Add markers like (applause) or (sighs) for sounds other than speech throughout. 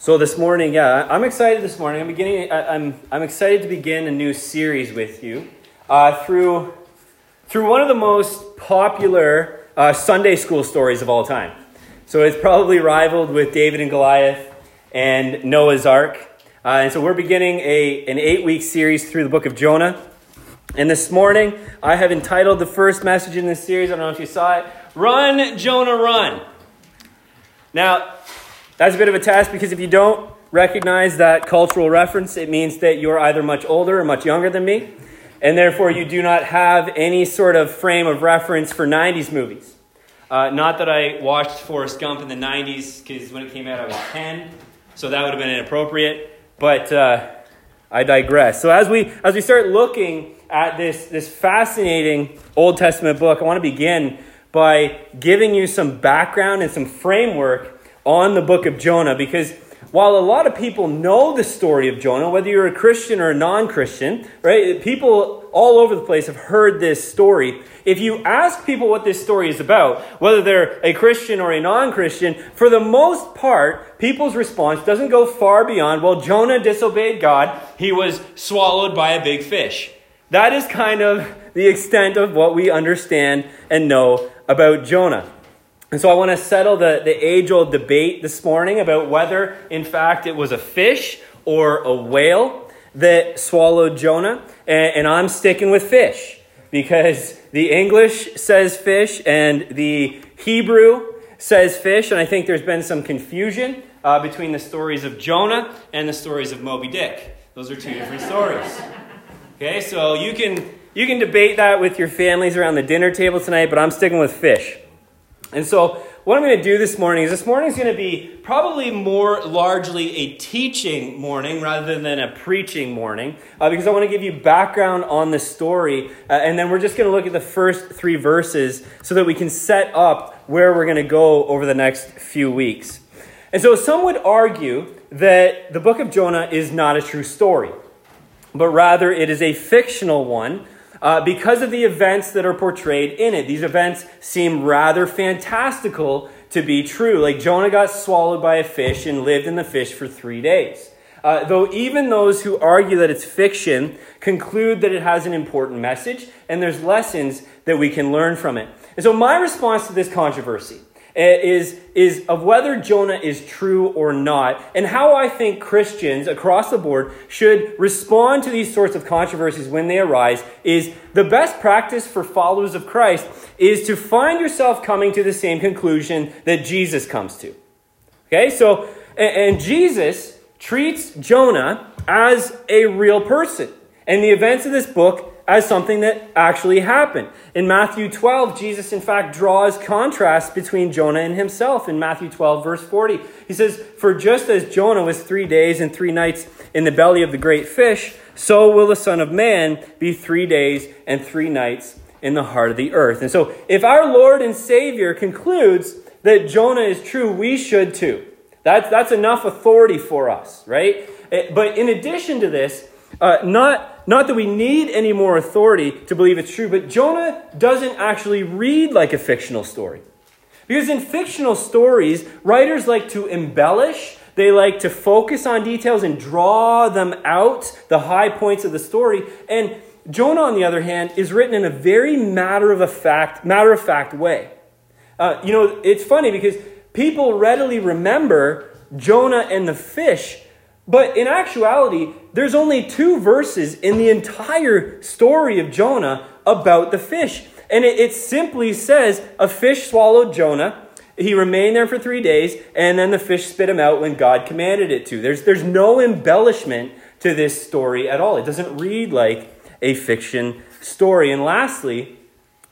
So this morning, yeah, I'm excited this morning. I'm beginning. I- I'm I'm excited to begin a new series with you uh, through through one of the most popular uh, Sunday school stories of all time. So it's probably rivaled with David and Goliath and Noah's Ark. Uh, and so we're beginning a an eight week series through the book of Jonah. And this morning, I have entitled the first message in this series. I don't know if you saw it. Run, Jonah, run. Now, that's a bit of a test because if you don't recognize that cultural reference, it means that you're either much older or much younger than me, and therefore you do not have any sort of frame of reference for 90s movies. Uh, not that I watched Forrest Gump in the 90s because when it came out I was 10, so that would have been inappropriate, but uh, I digress. So as we, as we start looking at this, this fascinating Old Testament book, I want to begin by giving you some background and some framework on the book of Jonah because while a lot of people know the story of Jonah, whether you're a Christian or a non Christian, right, people all over the place have heard this story. If you ask people what this story is about, whether they're a Christian or a non Christian, for the most part, people's response doesn't go far beyond, well, Jonah disobeyed God, he was swallowed by a big fish. That is kind of the extent of what we understand and know about Jonah. And so I want to settle the, the age old debate this morning about whether, in fact, it was a fish or a whale that swallowed Jonah. And, and I'm sticking with fish because the English says fish and the Hebrew says fish. And I think there's been some confusion uh, between the stories of Jonah and the stories of Moby Dick. Those are two different stories. Okay, so you can, you can debate that with your families around the dinner table tonight, but I'm sticking with fish. And so, what I'm going to do this morning is this morning is going to be probably more largely a teaching morning rather than a preaching morning uh, because I want to give you background on the story. Uh, and then we're just going to look at the first three verses so that we can set up where we're going to go over the next few weeks. And so, some would argue that the book of Jonah is not a true story, but rather it is a fictional one uh, because of the events that are portrayed in it. These events seem rather fantastical to be true. Like Jonah got swallowed by a fish and lived in the fish for three days. Uh, though even those who argue that it's fiction conclude that it has an important message and there's lessons that we can learn from it. And so, my response to this controversy Eh, is, is of whether Jonah is true or not, and how I think Christians across the board should respond to these sorts of controversies when they arise, is the best practice for followers of Christ is to find yourself coming to the same conclusion that Jesus comes to. Okay, so, and, and Jesus treats Jonah as a real person. And the events of this book as something that actually happened. In Matthew 12, Jesus, in fact, draws contrast between Jonah and himself. In Matthew 12, verse 40, he says, For just as Jonah was three days and three nights in the belly of the great fish, so will the Son of Man be three days and three nights in the heart of the earth. And so, if our Lord and Savior concludes that Jonah is true, we should too. That's, that's enough authority for us, right? Eh, but in addition to this, uh, not, not that we need any more authority to believe it's true, but Jonah doesn't actually read like a fictional story. Because in fictional stories, writers like to embellish, they like to focus on details and draw them out, the high points of the story. And Jonah, on the other hand, is written in a very matter of a fact, matter of fact way. Uh, you know, it's funny because people readily remember Jonah and the fish but in actuality, there's only two verses in the entire story of Jonah about the fish. And it, it, simply says a fish swallowed Jonah. He remained there for three days, and then the fish spit him out when God commanded it to. There's, there's no embellishment to this story at all. It doesn't read like a fiction story. And lastly,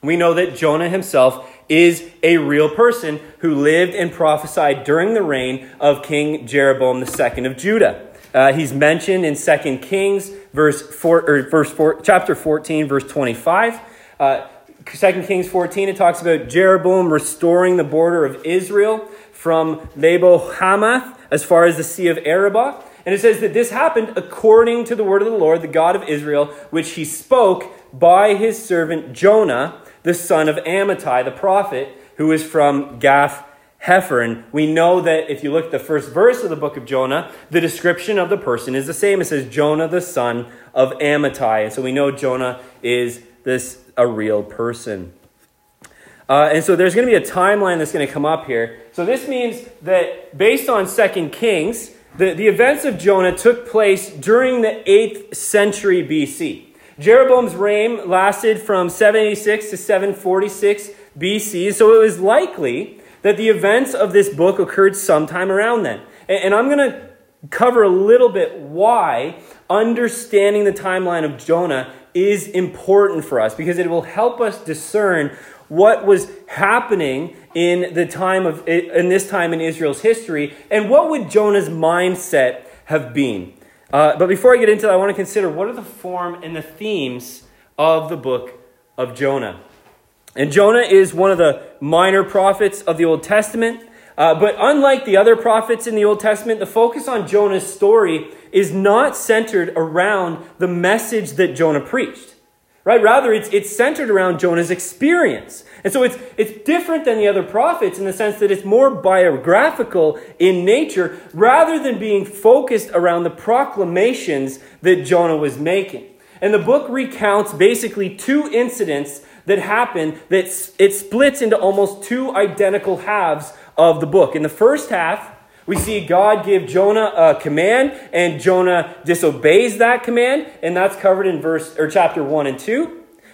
we know that Jonah himself is a real person who lived and prophesied during the reign of King Jeroboam II of Judah. Uh, he's mentioned in 2 Kings, verse four, or verse four, chapter 14, verse 25. Uh, 2 Kings 14, it talks about Jeroboam restoring the border of Israel from Lebo Hamath as far as the Sea of Arabah. And it says that this happened according to the word of the Lord, the God of Israel, which he spoke by his servant Jonah, the son of Amittai, the prophet, who is from Gath hepher. And we know that if you look at the first verse of the book of Jonah, the description of the person is the same. It says, Jonah, the son of Amittai. And so we know Jonah is this a real person. Uh, and so there's going to be a timeline that's going to come up here. So this means that based on Second Kings, the, the events of Jonah took place during the 8th century BC. Jeroboam's reign lasted from 786 to 746 BC, so it was likely that the events of this book occurred sometime around then. And, I'm going to cover a little bit why understanding the timeline of Jonah is important for us because it will help us discern what was happening in the time of in this time in Israel's history and what would Jonah's mindset have been. Uh, but before I get into that, I want to consider what are the form and the themes of the book of Jonah. And Jonah is one of the minor prophets of the Old Testament. Uh, but unlike the other prophets in the Old Testament, the focus on Jonah's story is not centered around the message that Jonah preached. Right? Rather, it's, it's centered around Jonah's experience. And so it's, it's different than the other prophets in the sense that it's more biographical in nature rather than being focused around the proclamations that Jonah was making. And the book recounts basically two incidents that happen that it splits into almost two identical halves of the book. In the first half, we see God give Jonah a command, and Jonah disobeys that command, and that's covered in verse or chapter 1 and 2.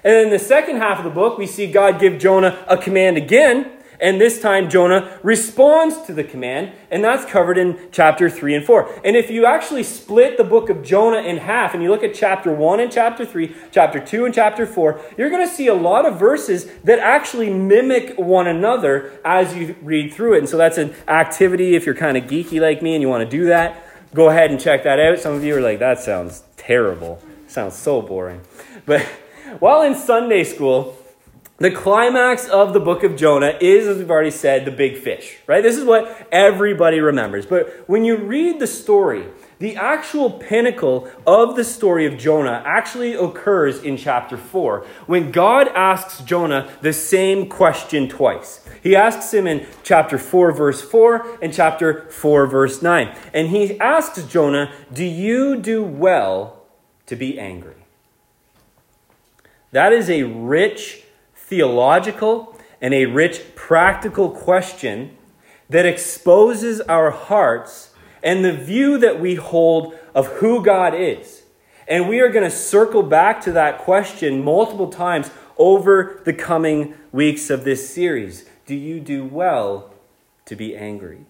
And then in the second half of the book, we see God give Jonah a command again, and this time Jonah responds to the command, and that's covered in chapter 3 and 4. And if you actually split the book of Jonah in half and you look at chapter 1 and chapter 3, chapter 2 and chapter 4, you're going to see a lot of verses that actually mimic one another as you read through it. And so that's an activity if you're kind of geeky like me and you want to do that. Go ahead and check that out. Some of you are like, that sounds terrible. Sounds so boring. But (laughs) while in Sunday school, the climax of the book of Jonah is, as we've already said, the big fish, right? This is what everybody remembers. But when you read the story, the actual pinnacle of the story of Jonah actually occurs in chapter 4 when God asks Jonah the same question twice. He asks him in chapter 4, verse 4, and chapter 4, verse 9. And he asks Jonah, Do you do well to be angry? That is a rich theological and a rich practical question that exposes our hearts and the view that we hold of who God is. And we are going to circle back to that question multiple times over the coming weeks of this series. Do you do well to be angry?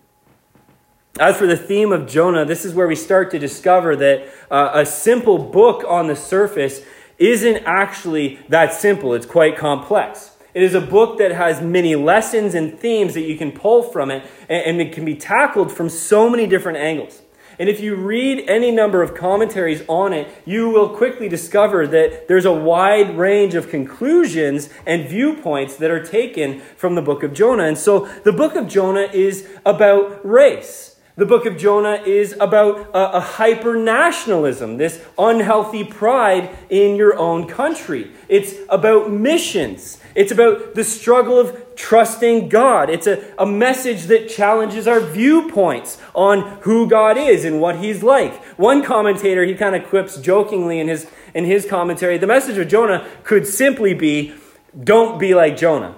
As for the theme of Jonah, this is where we start to discover that uh, a simple book on the surface isn't actually that simple, it's quite complex. It is a book that has many lessons and themes that you can pull from it, and it can be tackled from so many different angles. And if you read any number of commentaries on it, you will quickly discover that there's a wide range of conclusions and viewpoints that are taken from the book of Jonah. And so the book of Jonah is about race. The book of Jonah is about a, a hyper nationalism, this unhealthy pride in your own country. It's about missions. It's about the struggle of trusting God. It's a, a message that challenges our viewpoints on who God is and what He's like. One commentator, he kind of quips jokingly in his, in his commentary the message of Jonah could simply be don't be like Jonah.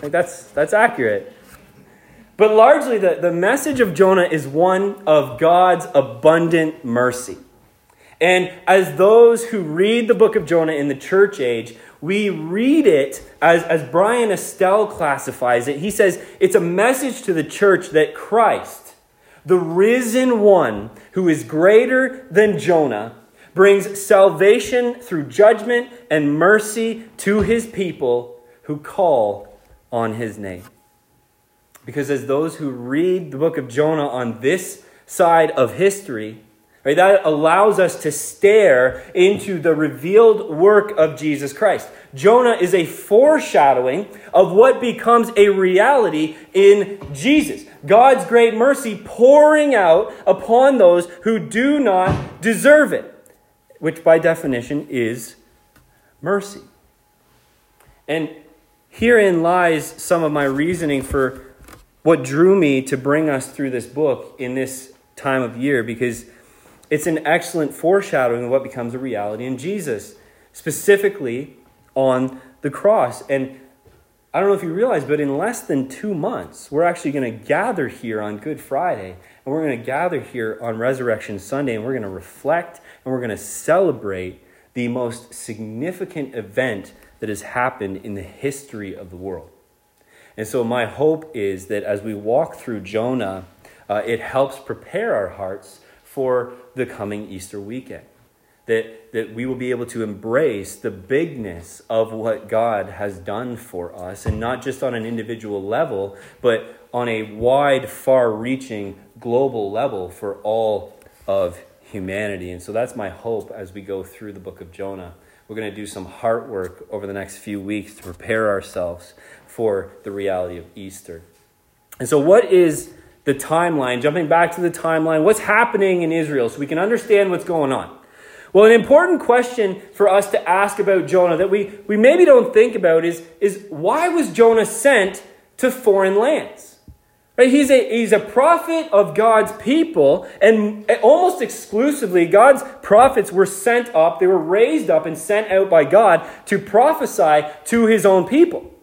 Like that's, that's accurate. But largely, the, the message of Jonah is one of God's abundant mercy. And as those who read the book of Jonah in the church age, we read it as, as Bryan Estelle classifies it. He says it's a message to the church that Christ, the risen one who is greater than Jonah, brings salvation through judgment and mercy to his people who call on his name. Because as those who read the book of Jonah on this side of history, right, that allows us to stare into the revealed work of Jesus Christ. Jonah is a foreshadowing of what becomes a reality in Jesus. God's great mercy pouring out upon those who do not deserve it, which by definition is mercy. And herein lies some of my reasoning for what drew me to bring us through this book in this time of year because it's an excellent foreshadowing of what becomes a reality in Jesus, specifically on the cross. And I don't know if you realize, but in less than two months, we're actually going to gather here on Good Friday, and we're going to gather here on Resurrection Sunday, and we're going to reflect and we're going to celebrate the most significant event that has happened in the history of the world. And so, my hope is that as we walk through Jonah, uh, it helps prepare our hearts for the coming Easter weekend. That, that we will be able to embrace the bigness of what God has done for us, and not just on an individual level, but on a wide, far reaching global level for all of humanity. And so that's my hope as we go through the book of Jonah. We're going to do some heart work over the next few weeks to prepare ourselves for the reality of Easter. And so, what is the timeline, jumping back to the timeline, what's happening in Israel so we can understand what's going on. Well, an important question for us to ask about Jonah that we, we maybe don't think about is, is why was Jonah sent to foreign lands? Right? He's, a, he's a prophet of God's people, and almost exclusively, God's prophets were sent up, they were raised up and sent out by God to prophesy to his own people.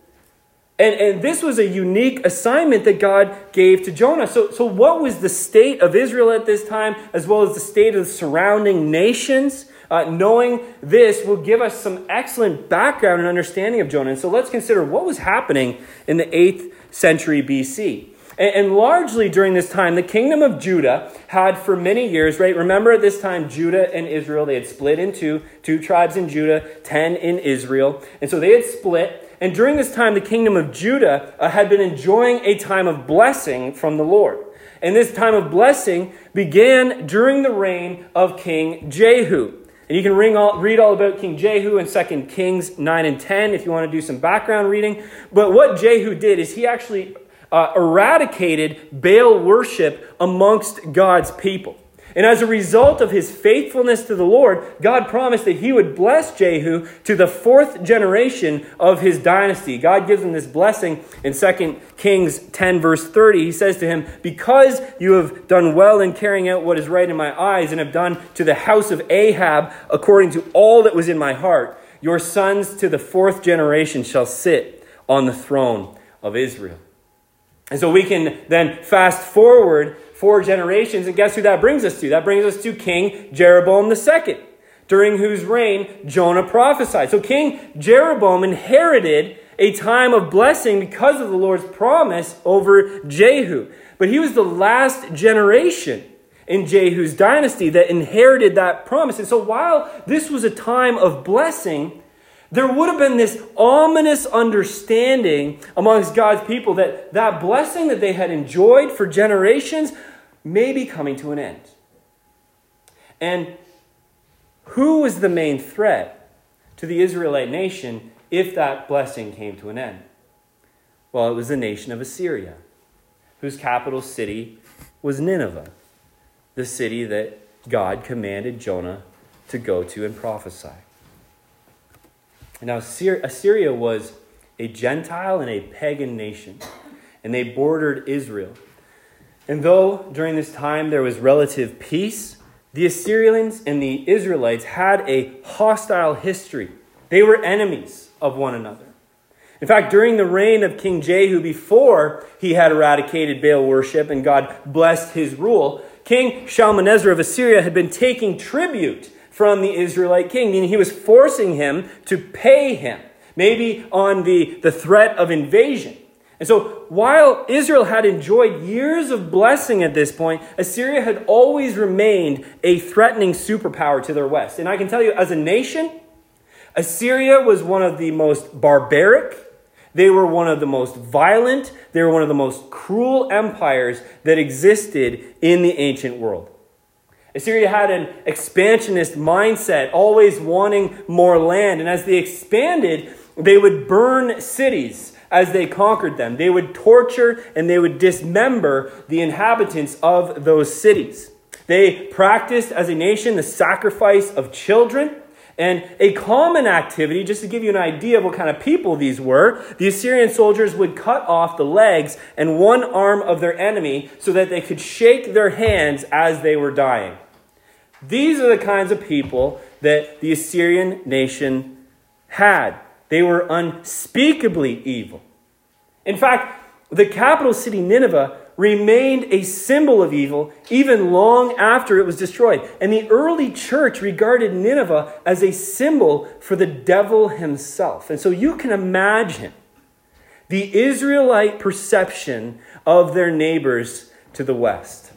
And, and this was a unique assignment that God gave to Jonah. So, so, what was the state of Israel at this time, as well as the state of the surrounding nations? Uh, knowing this will give us some excellent background and understanding of Jonah. And so, let's consider what was happening in the 8th century BC. And, largely during this time, the kingdom of Judah had for many years, right? Remember at this time, Judah and Israel, they had split into two tribes in Judah, 10 in Israel. And so they had split. And during this time, the kingdom of Judah uh, had been enjoying a time of blessing from the Lord. And this time of blessing began during the reign of King Jehu. And you can all, read all about King Jehu in 2 Kings 9 and 10 if you want to do some background reading. But what Jehu did is he actually uh, eradicated Baal worship amongst God's people. And as a result of his faithfulness to the Lord, God promised that he would bless Jehu to the fourth generation of his dynasty. God gives him this blessing in 2 Kings 10, verse 30. He says to him, Because you have done well in carrying out what is right in my eyes, and have done to the house of Ahab according to all that was in my heart, your sons to the fourth generation shall sit on the throne of Israel. And so we can then fast forward four generations, and guess who that brings us to? That brings us to King Jeroboam II, during whose reign Jonah prophesied. So King Jeroboam inherited a time of blessing because of the Lord's promise over Jehu. But he was the last generation in Jehu's dynasty that inherited that promise. And so while this was a time of blessing, there would have been this ominous understanding amongst God's people that that blessing that they had enjoyed for generations may be coming to an end. And who was the main threat to the Israelite nation if that blessing came to an end? Well, it was the nation of Assyria, whose capital city was Nineveh, the city that God commanded Jonah to go to and prophesy. Now, Assyria was a Gentile and a pagan nation, and they bordered Israel. And though during this time there was relative peace, the Assyrians and the Israelites had a hostile history. They were enemies of one another. In fact, during the reign of King Jehu, before he had eradicated Baal worship and God blessed his rule, King Shalmaneser of Assyria had been taking tribute from the Israelite king, meaning he was forcing him to pay him, maybe on the, the threat of invasion. And so, while Israel had enjoyed years of blessing at this point, Assyria had always remained a threatening superpower to their west. And I can tell you, as a nation, Assyria was one of the most barbaric, they were one of the most violent, they were one of the most cruel empires that existed in the ancient world. Assyria had an expansionist mindset, always wanting more land. And as they expanded, they would burn cities as they conquered them. They would torture and they would dismember the inhabitants of those cities. They practiced as a nation the sacrifice of children, And a common activity, just to give you an idea of what kind of people these were, the Assyrian soldiers would cut off the legs and one arm of their enemy so that they could shake their hands as they were dying. These are the kinds of people that the Assyrian nation had. They were unspeakably evil. In fact, the capital city, Nineveh, remained a symbol of evil even long after it was destroyed. And the early church regarded Nineveh as a symbol for the devil himself. And so you can imagine the Israelite perception of their neighbors to the west.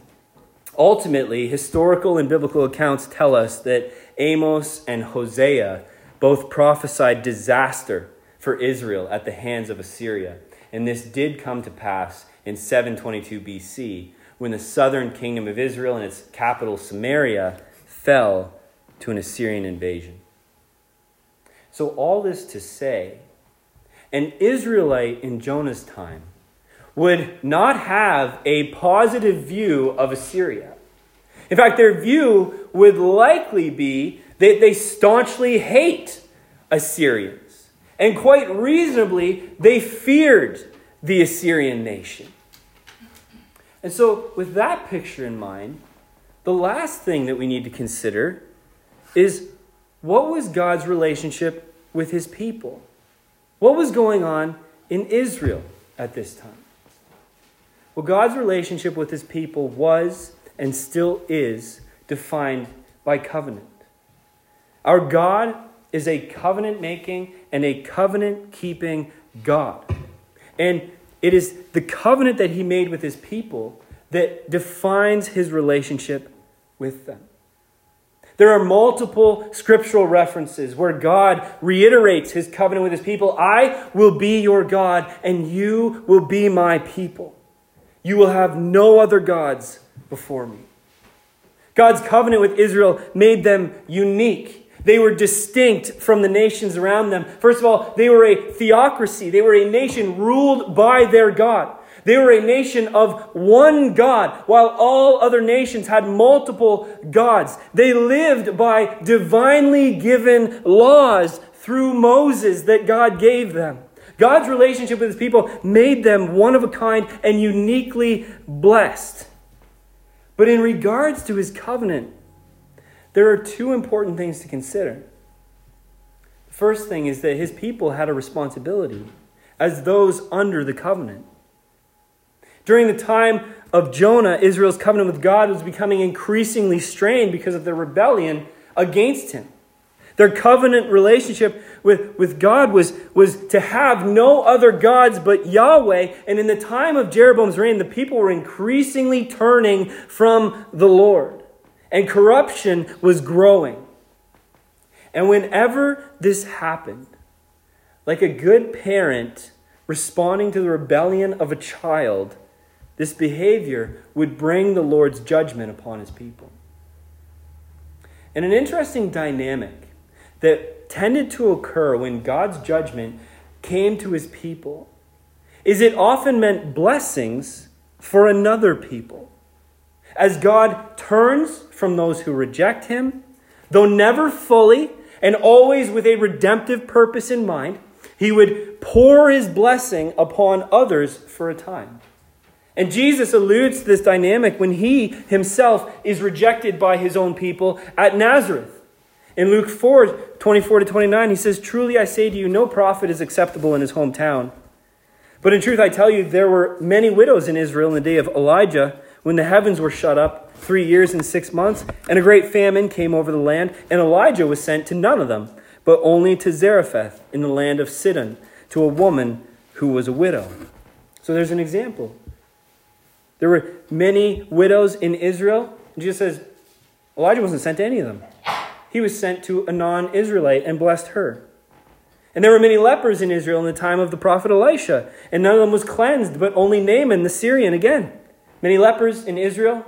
Ultimately, historical and biblical accounts tell us that Amos and Hosea both prophesied disaster for Israel at the hands of Assyria. And this did come to pass in 722 BC when the southern kingdom of Israel and its capital Samaria fell to an Assyrian invasion. So, all this to say, an Israelite in Jonah's time would not have a positive view of Assyria. In fact, their view would likely be that they staunchly hate Assyrians. And quite reasonably, they feared the Assyrian nation. And so, with that picture in mind, the last thing that we need to consider is what was God's relationship with his people? What was going on in Israel at this time? Well, God's relationship with his people was and still is defined by covenant. Our God is a covenant making and a covenant keeping God. And it is the covenant that he made with his people that defines his relationship with them. There are multiple scriptural references where God reiterates his covenant with his people I will be your God, and you will be my people. You will have no other gods before me. God's covenant with Israel made them unique they were distinct from the nations around them. First of all, they were a theocracy. They were a nation ruled by their God. They were a nation of one God, while all other nations had multiple gods. They lived by divinely given laws through Moses that God gave them. God's relationship with his people made them one of a kind and uniquely blessed. But in regards to his covenant, there are two important things to consider. The first thing is that his people had a responsibility as those under the covenant. During the time of Jonah, Israel's covenant with God was becoming increasingly strained because of their rebellion against him. Their covenant relationship with, with God was, was to have no other gods but Yahweh. And in the time of Jeroboam's reign, the people were increasingly turning from the Lord and corruption was growing. And whenever this happened, like a good parent responding to the rebellion of a child, this behavior would bring the Lord's judgment upon his people. And an interesting dynamic that tended to occur when God's judgment came to his people is it often meant blessings for another people. As God turns from those who reject him, though never fully and always with a redemptive purpose in mind, he would pour his blessing upon others for a time. And Jesus alludes to this dynamic when he himself is rejected by his own people at Nazareth. In Luke 4 24 to 29, he says, Truly I say to you, no prophet is acceptable in his hometown. But in truth, I tell you, there were many widows in Israel in the day of Elijah when the heavens were shut up three years and six months, and a great famine came over the land, and Elijah was sent to none of them, but only to Zarephath in the land of Sidon, to a woman who was a widow. So there's an example. There were many widows in Israel. And Jesus says Elijah wasn't sent to any of them. He was sent to a non Israelite and blessed her. And there were many lepers in Israel in the time of the prophet Elisha, and none of them was cleansed, but only Naaman the Syrian again. Many lepers in Israel,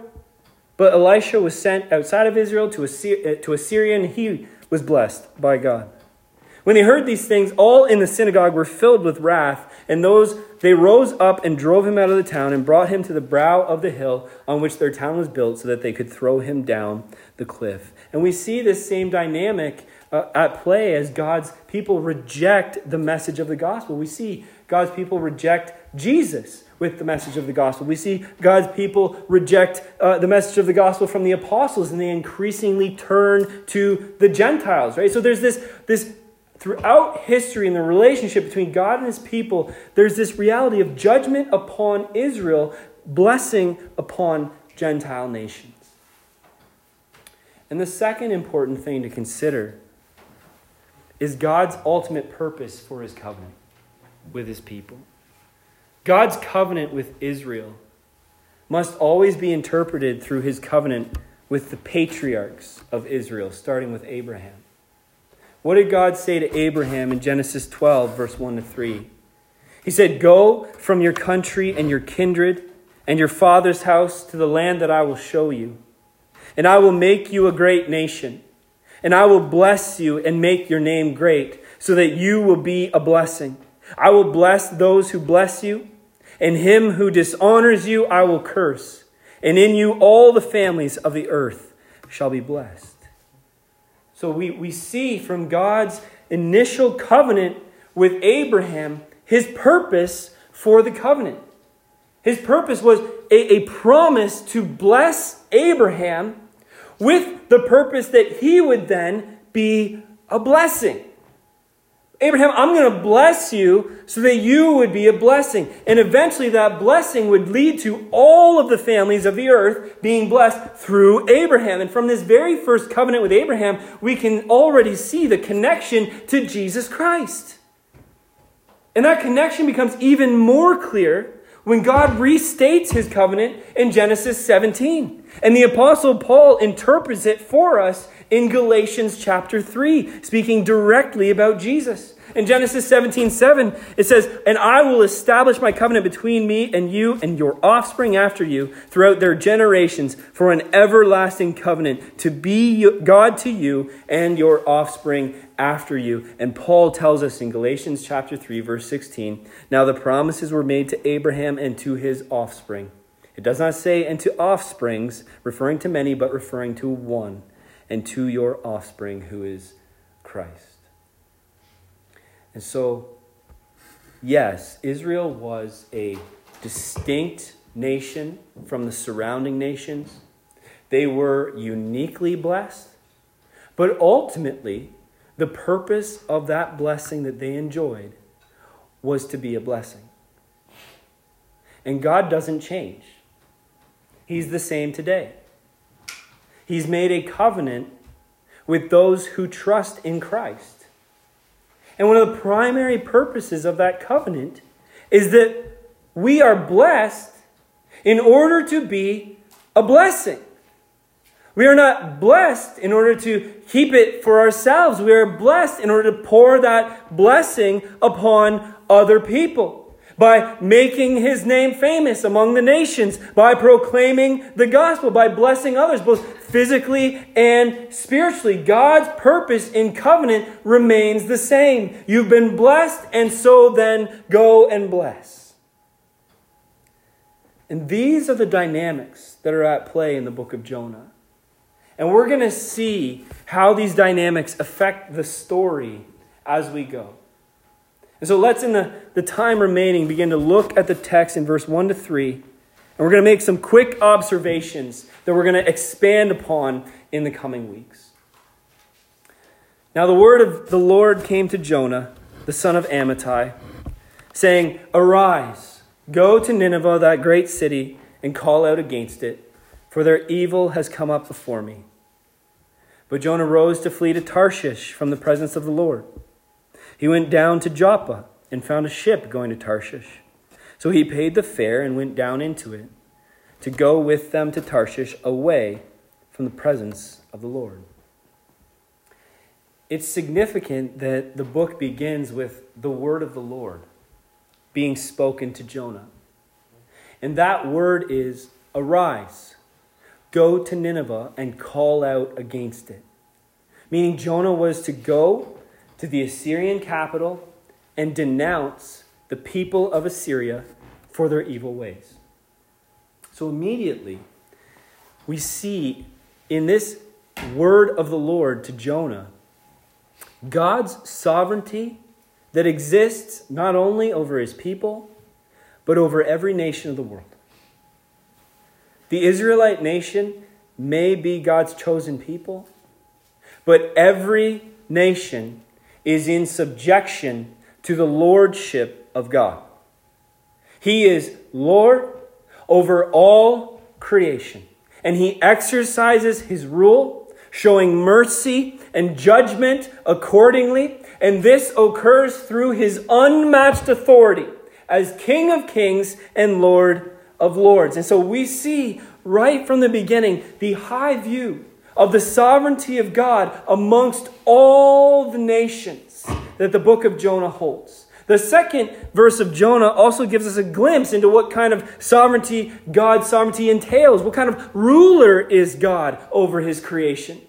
but Elisha was sent outside of Israel to, a, uh, to Assyria, and he was blessed by God. When they heard these things, all in the synagogue were filled with wrath And those they rose up and drove him out of the town and brought him to the brow of the hill on which their town was built so that they could throw him down the cliff. And we see this same dynamic uh, at play as God's people reject the message of the gospel. We see God's people reject Jesus with the message of the gospel. We see God's people reject uh, the message of the gospel from the apostles and they increasingly turn to the Gentiles, right? So there's this, this throughout history in the relationship between God and his people, there's this reality of judgment upon Israel, blessing upon Gentile nations. And the second important thing to consider is God's ultimate purpose for his covenant with his people. God's covenant with Israel must always be interpreted through his covenant with the patriarchs of Israel, starting with Abraham. What did God say to Abraham in Genesis 12, verse 1 to 3? He said, Go from your country and your kindred and your father's house to the land that I will show you. And I will make you a great nation. And I will bless you and make your name great, so that you will be a blessing. I will bless those who bless you, and him who dishonors you I will curse. And in you all the families of the earth shall be blessed. So we, we see from God's initial covenant with Abraham his purpose for the covenant. His purpose was a, a promise to bless Abraham with the purpose that he would then be a blessing. Abraham, I'm going to bless you so that you would be a blessing. And eventually that blessing would lead to all of the families of the earth being blessed through Abraham. And from this very first covenant with Abraham, we can already see the connection to Jesus Christ. And that connection becomes even more clear when God restates his covenant in Genesis 17. And the Apostle Paul interprets it for us in Galatians chapter 3, speaking directly about Jesus. In Genesis 17 7, it says, And I will establish my covenant between me and you and your offspring after you throughout their generations for an everlasting covenant to be God to you and your offspring after you. And Paul tells us in Galatians chapter 3, verse 16, Now the promises were made to Abraham and to his offspring. It does not say, and to offsprings, referring to many, but referring to one and to your offspring, who is Christ. And so, yes, Israel was a distinct nation from the surrounding nations. They were uniquely blessed. But ultimately, the purpose of that blessing that they enjoyed was to be a blessing. And God doesn't change, He's the same today. He's made a covenant with those who trust in Christ. And one of the primary purposes of that covenant is that we are blessed in order to be a blessing. We are not blessed in order to keep it for ourselves. We are blessed in order to pour that blessing upon other people by making his name famous among the nations, by proclaiming the gospel, by blessing others, both physically and spiritually. God's purpose in covenant remains the same. You've been blessed, and so then go and bless. And these are the dynamics that are at play in the book of Jonah. And we're going to see how these dynamics affect the story as we go. And so let's, in the, the time remaining, begin to look at the text in verse 1 to 3. And we're going to make some quick observations that we're going to expand upon in the coming weeks. Now, the word of the Lord came to Jonah, the son of Amittai, saying, Arise, go to Nineveh, that great city, and call out against it, for their evil has come up before me. But Jonah rose to flee to Tarshish from the presence of the Lord. He went down to Joppa and found a ship going to Tarshish. So he paid the fare and went down into it to go with them to Tarshish away from the presence of the Lord. It's significant that the book begins with the word of the Lord being spoken to Jonah. And that word is arise, go to Nineveh and call out against it. Meaning Jonah was to go to the Assyrian capital and denounce the people of Assyria for their evil ways. So immediately, we see in this word of the Lord to Jonah God's sovereignty that exists not only over his people, but over every nation of the world. The Israelite nation may be God's chosen people, but every nation is in subjection to the lordship of God. He is Lord over all creation, and he exercises his rule, showing mercy and judgment accordingly, and this occurs through his unmatched authority as King of kings and Lord of lords. And so we see right from the beginning the high view of the sovereignty of God amongst all the nations that the book of Jonah holds. The second verse of Jonah also gives us a glimpse into what kind of sovereignty God's sovereignty entails. What kind of ruler is God over his creation?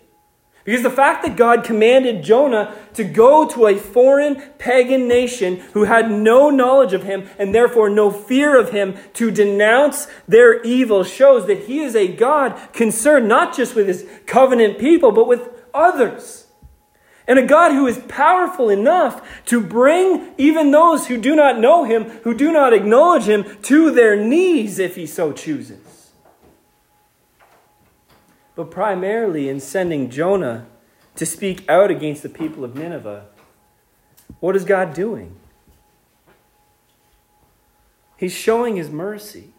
Because the fact that God commanded Jonah to go to a foreign pagan nation who had no knowledge of him and therefore no fear of him to denounce their evil shows that he is a God concerned not just with his covenant people, but with others. And a God who is powerful enough to bring even those who do not know him, who do not acknowledge him, to their knees if he so chooses but primarily in sending Jonah to speak out against the people of Nineveh. What is God doing? He's showing his mercy.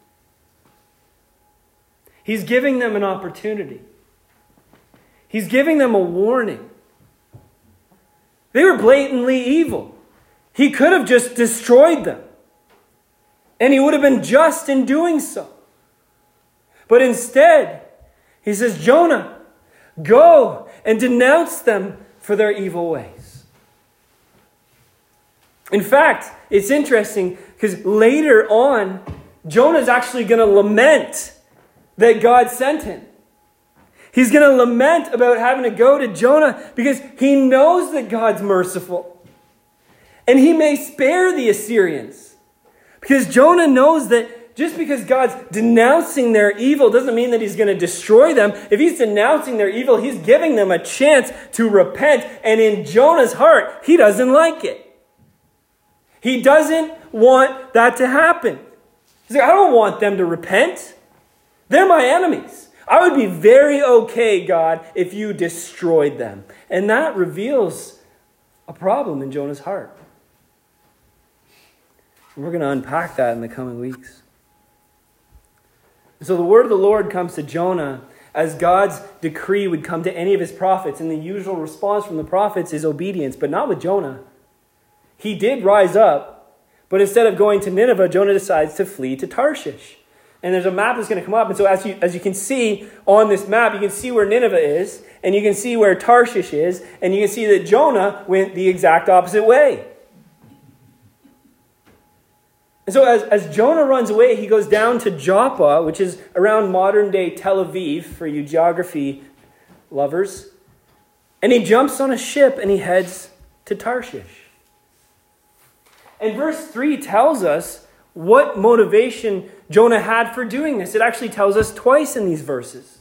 He's giving them an opportunity. He's giving them a warning. They were blatantly evil. He could have just destroyed them. And he would have been just in doing so. But instead, he says, Jonah, go and denounce them for their evil ways. In fact, it's interesting because later on, Jonah is actually going to lament that God sent him. He's going to lament about having to go to Jonah because he knows that God's merciful. And he may spare the Assyrians because Jonah knows that just because God's denouncing their evil doesn't mean that He's going to destroy them. If He's denouncing their evil, He's giving them a chance to repent. And in Jonah's heart, he doesn't like it. He doesn't want that to happen. He's like, I don't want them to repent. They're my enemies. I would be very okay, God, if you destroyed them. And that reveals a problem in Jonah's heart. We're going to unpack that in the coming weeks. So the word of the Lord comes to Jonah as God's decree would come to any of his prophets. And the usual response from the prophets is obedience, but not with Jonah. He did rise up, but instead of going to Nineveh, Jonah decides to flee to Tarshish. And there's a map that's going to come up. And so, as you, as you can see on this map, you can see where Nineveh is, and you can see where Tarshish is, and you can see that Jonah went the exact opposite way. And so as, as Jonah runs away, he goes down to Joppa, which is around modern day Tel Aviv for you geography lovers. And he jumps on a ship and he heads to Tarshish. And verse 3 tells us what motivation Jonah had for doing this. It actually tells us twice in these verses.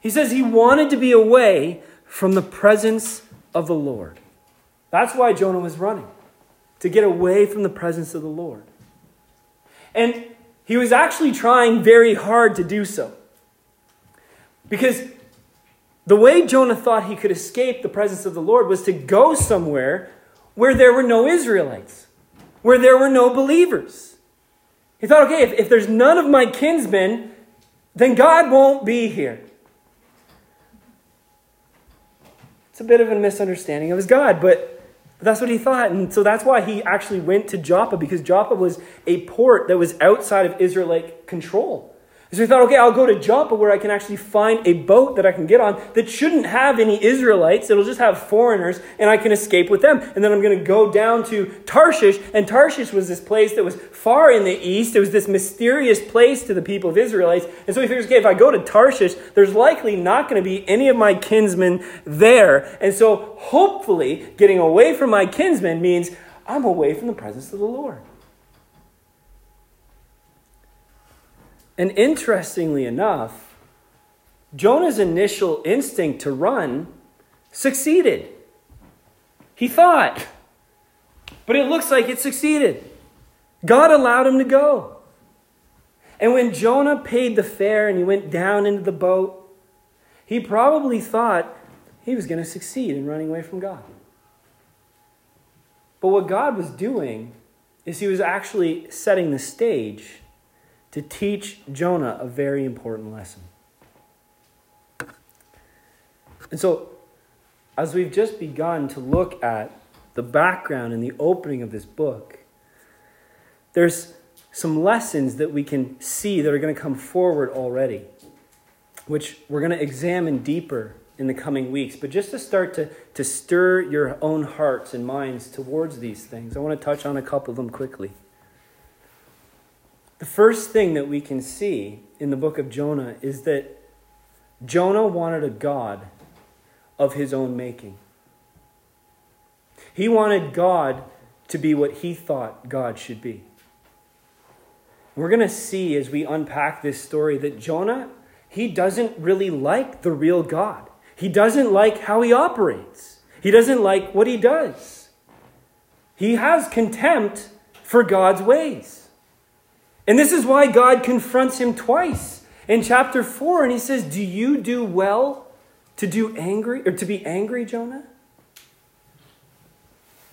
He says he wanted to be away from the presence of the Lord. That's why Jonah was running to get away from the presence of the Lord. And he was actually trying very hard to do so. Because the way Jonah thought he could escape the presence of the Lord was to go somewhere where there were no Israelites, where there were no believers. He thought, okay, if, if there's none of my kinsmen, then God won't be here. It's a bit of a misunderstanding of his God, but but that's what he thought. And so that's why he actually went to Joppa, because Joppa was a port that was outside of Israelite control. So he thought, okay, I'll go to Joppa where I can actually find a boat that I can get on that shouldn't have any Israelites. It'll just have foreigners, and I can escape with them. And then I'm going to go down to Tarshish. And Tarshish was this place that was far in the east. It was this mysterious place to the people of Israelites. And so he figures, okay, if I go to Tarshish, there's likely not going to be any of my kinsmen there. And so hopefully, getting away from my kinsmen means I'm away from the presence of the Lord. And interestingly enough, Jonah's initial instinct to run succeeded. He thought, but it looks like it succeeded. God allowed him to go. And when Jonah paid the fare and he went down into the boat, he probably thought he was going to succeed in running away from God. But what God was doing is he was actually setting the stage to teach Jonah a very important lesson. And so, as we've just begun to look at the background and the opening of this book, there's some lessons that we can see that are going to come forward already, which we're going to examine deeper in the coming weeks. But just to start to, to stir your own hearts and minds towards these things, I want to touch on a couple of them quickly. The first thing that we can see in the book of Jonah is that Jonah wanted a God of his own making. He wanted God to be what he thought God should be. We're going to see as we unpack this story that Jonah, he doesn't really like the real God. He doesn't like how he operates. He doesn't like what he does. He has contempt for God's ways. And this is why God confronts him twice in chapter 4 and he says, "Do you do well to do angry or to be angry, Jonah?"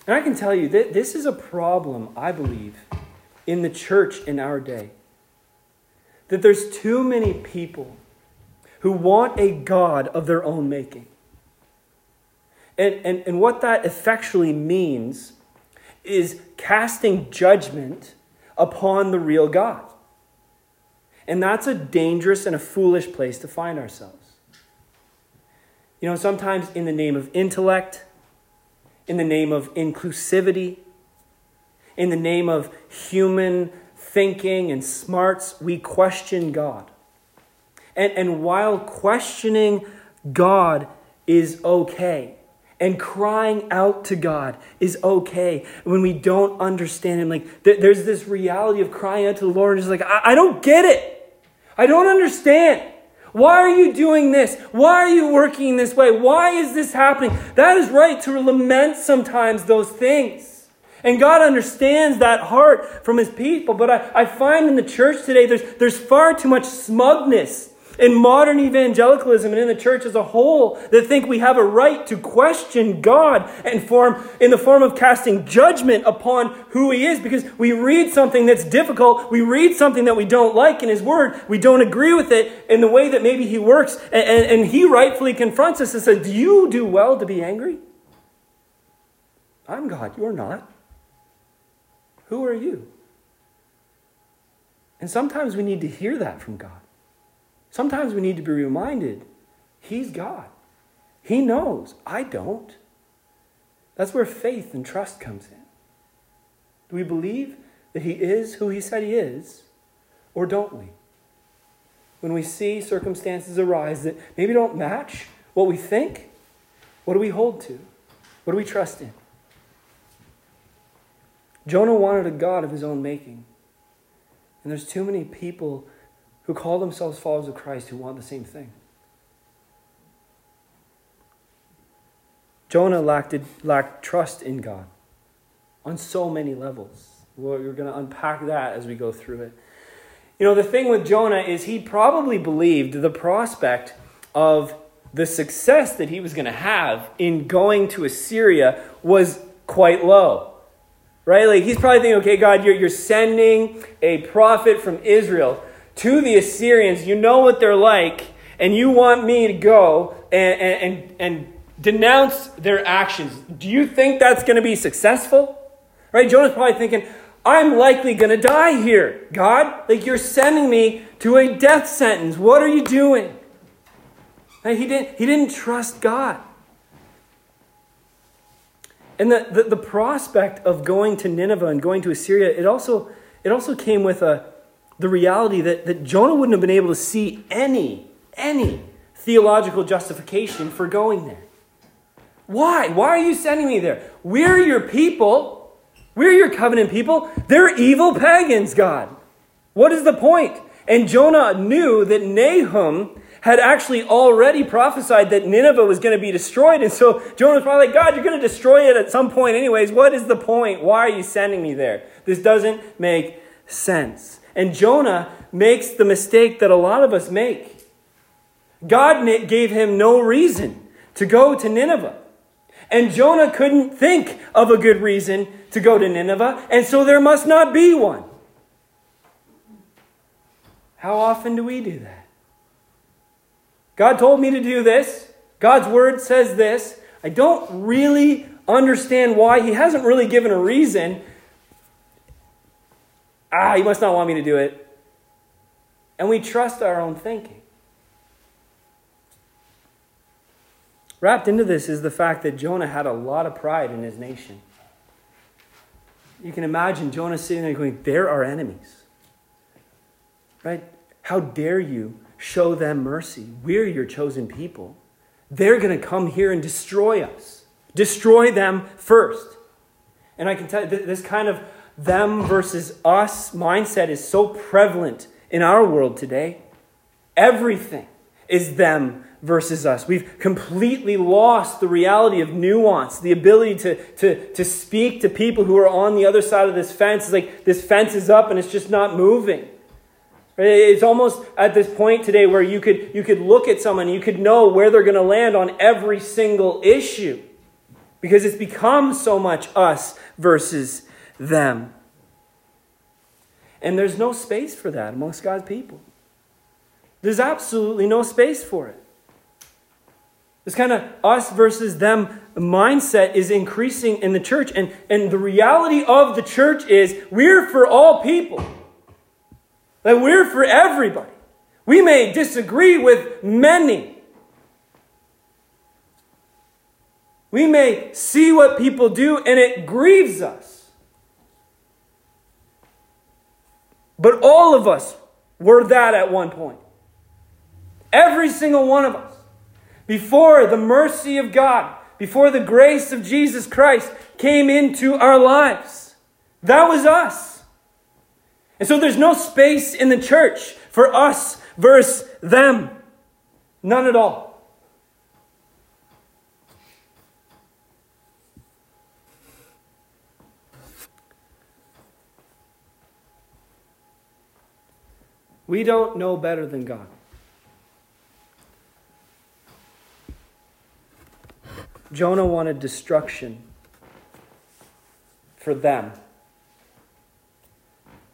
And I can tell you that this is a problem, I believe, in the church in our day. That there's too many people who want a God of their own making. And, and, and what that effectually means is casting judgment upon the real God. And that's a dangerous and a foolish place to find ourselves. You know, sometimes in the name of intellect, in the name of inclusivity, in the name of human thinking and smarts, we question God. And, and while questioning God is okay, and crying out to God is okay when we don't understand Him. Like, th- there's this reality of crying out to the Lord, and it's like, I-, I don't get it. I don't understand. Why are you doing this? Why are you working this way? Why is this happening? That is right to lament sometimes those things. And God understands that heart from His people. But I, I find in the church today there's, there's far too much smugness in modern evangelicalism and in the church as a whole that think we have a right to question God and form in the form of casting judgment upon who he is because we read something that's difficult, we read something that we don't like in his word, we don't agree with it in the way that maybe he works, and, and, and he rightfully confronts us and says, Do you do well to be angry? I'm God, you're not. Who are you? And sometimes we need to hear that from God. Sometimes we need to be reminded He's God. He knows. I don't. That's where faith and trust comes in. Do we believe that He is who He said He is, or don't we? When we see circumstances arise that maybe don't match what we think, what do we hold to? What do we trust in? Jonah wanted a God of his own making. And there's too many people who call themselves followers of Christ who want the same thing. Jonah lacked, lacked trust in God on so many levels. We're going to unpack that as we go through it. You know, the thing with Jonah is he probably believed the prospect of the success that he was going to have in going to Assyria was quite low. Right? Like he's probably thinking, okay, God, you're, you're sending a prophet from Israel to the Assyrians. You know what they're like, and you want me to go and, and, and denounce their actions. Do you think that's going to be successful? Right? Jonah's probably thinking, I'm likely going to die here. God, like you're sending me to a death sentence. What are you doing? Right? He, didn't, he didn't trust God. And the, the, the, prospect of going to Nineveh and going to Assyria, it also, it also came with a, the reality that, that Jonah wouldn't have been able to see any, any theological justification for going there. Why? Why are you sending me there? We're your people. We're your covenant people. They're evil pagans, God. What is the point? And Jonah knew that Nahum had actually already prophesied that Nineveh was going to be destroyed. And so Jonah was probably like, God, you're going to destroy it at some point, anyways. What is the point? Why are you sending me there? This doesn't make sense. And Jonah makes the mistake that a lot of us make. God gave him no reason to go to Nineveh. And Jonah couldn't think of a good reason to go to Nineveh, and so there must not be one. How often do we do that? God told me to do this. God's word says this. I don't really understand why. He hasn't really given a reason. Ah, you must not want me to do it. And we trust our own thinking. Wrapped into this is the fact that Jonah had a lot of pride in his nation. You can imagine Jonah sitting there going, They're our enemies. Right? How dare you show them mercy? We're your chosen people. They're going to come here and destroy us. Destroy them first. And I can tell you, this kind of them versus us mindset is so prevalent in our world today. Everything is them versus us. We've completely lost the reality of nuance, the ability to, to, to speak to people who are on the other side of this fence. It's like this fence is up and it's just not moving. It's almost at this point today where you could, you could look at someone, you could know where they're going to land on every single issue because it's become so much us versus them. And there's no space for that amongst God's people. There's absolutely no space for it. This kind of us versus them mindset is increasing in the church. And, and the reality of the church is we're for all people. That we're for everybody. We may disagree with many. We may see what people do and it grieves us. But all of us were that at one point. Every single one of us before the mercy of God, before the grace of Jesus Christ came into our lives. That was us. And so there's no space in the church for us versus them. None at all. We don't know better than God. Jonah wanted destruction for them.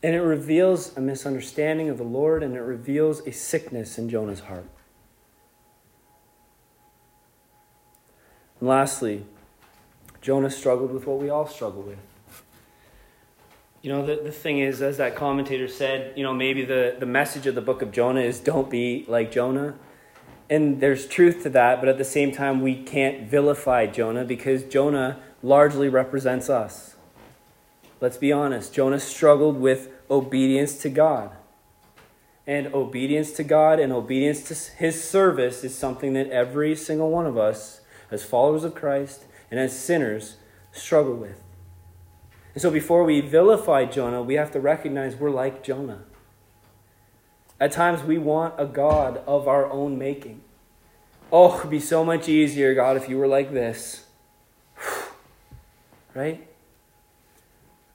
And it reveals a misunderstanding of the Lord and it reveals a sickness in Jonah's heart. And lastly, Jonah struggled with what we all struggle with. You know, the, the thing is, as that commentator said, you know, maybe the, the message of the book of Jonah is don't be like Jonah. And there's truth to that, but at the same time, we can't vilify Jonah because Jonah largely represents us. Let's be honest. Jonah struggled with obedience to God. And obedience to God and obedience to his service is something that every single one of us, as followers of Christ and as sinners, struggle with. And so before we vilify Jonah, we have to recognize we're like Jonah. At times, we want a God of our own making. Oh, it'd be so much easier, God, if you were like this. (sighs) right?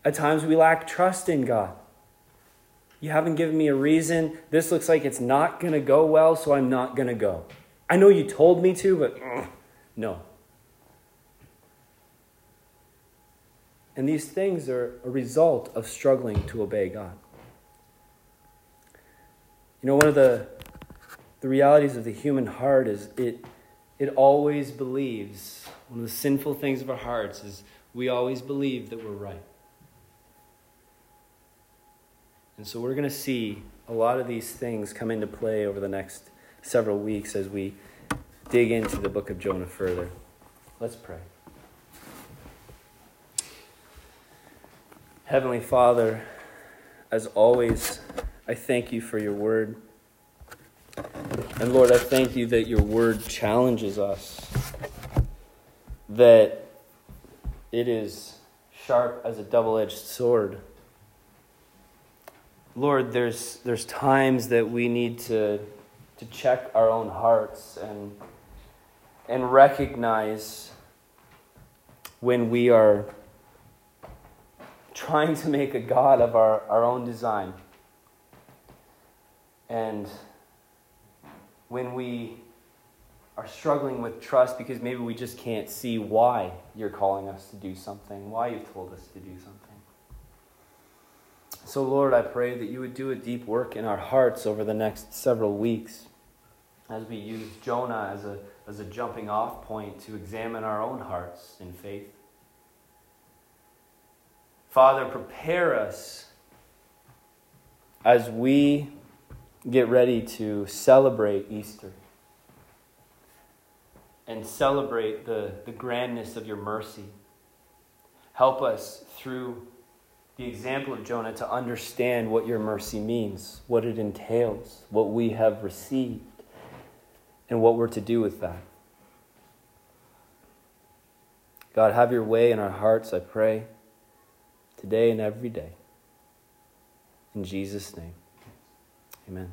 At times, we lack trust in God. You haven't given me a reason. This looks like it's not going to go well, so I'm not going to go. I know you told me to, but (sighs) no. And these things are a result of struggling to obey God. You know, one of the, the realities of the human heart is it, it always believes, one of the sinful things of our hearts is we always believe that we're right. And so we're going to see a lot of these things come into play over the next several weeks as we dig into the book of Jonah further. Let's pray. Heavenly Father, as always, I thank you for your word. And Lord, I thank you that your word challenges us, that it is sharp as a double edged sword. Lord, there's, there's times that we need to, to check our own hearts and, and recognize when we are trying to make a God of our, our own design. And when we are struggling with trust because maybe we just can't see why you're calling us to do something, why you've told us to do something. So, Lord, I pray that you would do a deep work in our hearts over the next several weeks as we use Jonah as a, as a jumping off point to examine our own hearts in faith. Father, prepare us as we get ready to celebrate Easter and celebrate the, the grandness of your mercy. Help us through the example of Jonah to understand what your mercy means, what it entails, what we have received, and what we're to do with that. God, have your way in our hearts, I pray, today and every day. In Jesus' name, amen.